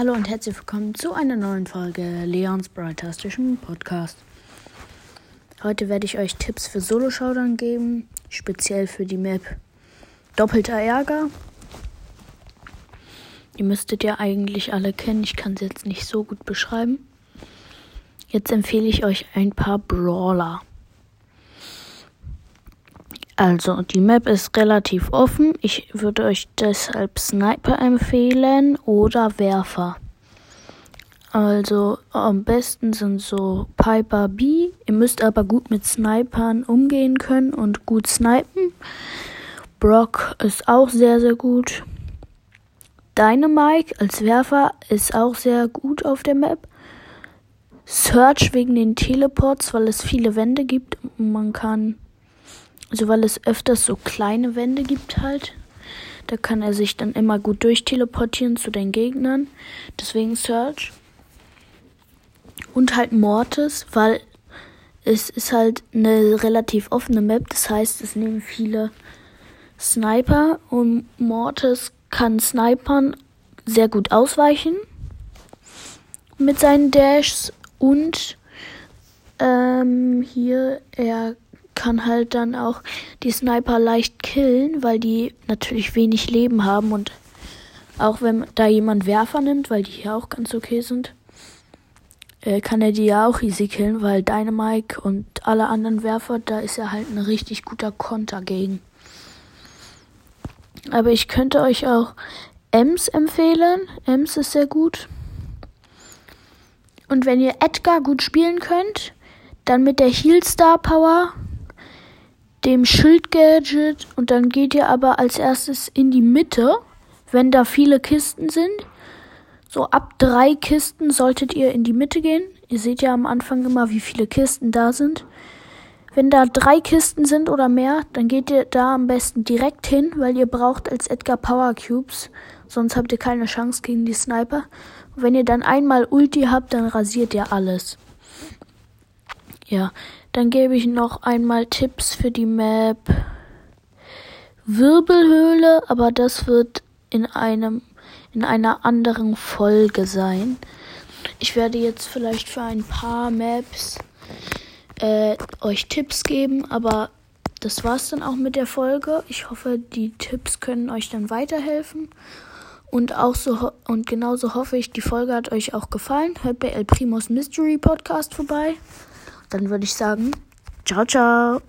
Hallo und herzlich willkommen zu einer neuen Folge Leons Brightastischen Podcast. Heute werde ich euch Tipps für Solo-Showdown geben, speziell für die Map Doppelter Ärger. Ihr müsstet ja eigentlich alle kennen, ich kann es jetzt nicht so gut beschreiben. Jetzt empfehle ich euch ein paar Brawler. Also, die Map ist relativ offen. Ich würde euch deshalb Sniper empfehlen oder Werfer. Also, am besten sind so Piper B. Ihr müsst aber gut mit Snipern umgehen können und gut snipen. Brock ist auch sehr, sehr gut. Dynamike als Werfer ist auch sehr gut auf der Map. Search wegen den Teleports, weil es viele Wände gibt. Man kann also weil es öfters so kleine Wände gibt halt. Da kann er sich dann immer gut durchteleportieren zu den Gegnern. Deswegen Search. Und halt Mortis, weil es ist halt eine relativ offene Map. Das heißt, es nehmen viele Sniper und Mortis kann Snipern sehr gut ausweichen mit seinen Dashs und ähm, hier er kann halt dann auch die Sniper leicht killen, weil die natürlich wenig Leben haben und auch wenn da jemand Werfer nimmt, weil die hier auch ganz okay sind, äh, kann er die ja auch easy killen, weil Dynamike und alle anderen Werfer, da ist er halt ein richtig guter Konter gegen. Aber ich könnte euch auch Ems empfehlen. Ems ist sehr gut. Und wenn ihr Edgar gut spielen könnt, dann mit der Heal Star Power dem Schild-Gadget und dann geht ihr aber als erstes in die Mitte, wenn da viele Kisten sind. So ab drei Kisten solltet ihr in die Mitte gehen. Ihr seht ja am Anfang immer, wie viele Kisten da sind. Wenn da drei Kisten sind oder mehr, dann geht ihr da am besten direkt hin, weil ihr braucht als Edgar Power Cubes. Sonst habt ihr keine Chance gegen die Sniper. Und wenn ihr dann einmal Ulti habt, dann rasiert ihr alles. Ja, dann gebe ich noch einmal Tipps für die Map Wirbelhöhle, aber das wird in einem in einer anderen Folge sein. Ich werde jetzt vielleicht für ein paar Maps äh, euch Tipps geben, aber das war's dann auch mit der Folge. Ich hoffe, die Tipps können euch dann weiterhelfen. Und auch so und genauso hoffe ich, die Folge hat euch auch gefallen. Hört bei El Primos Mystery Podcast vorbei. Dann würde ich sagen, ciao, ciao.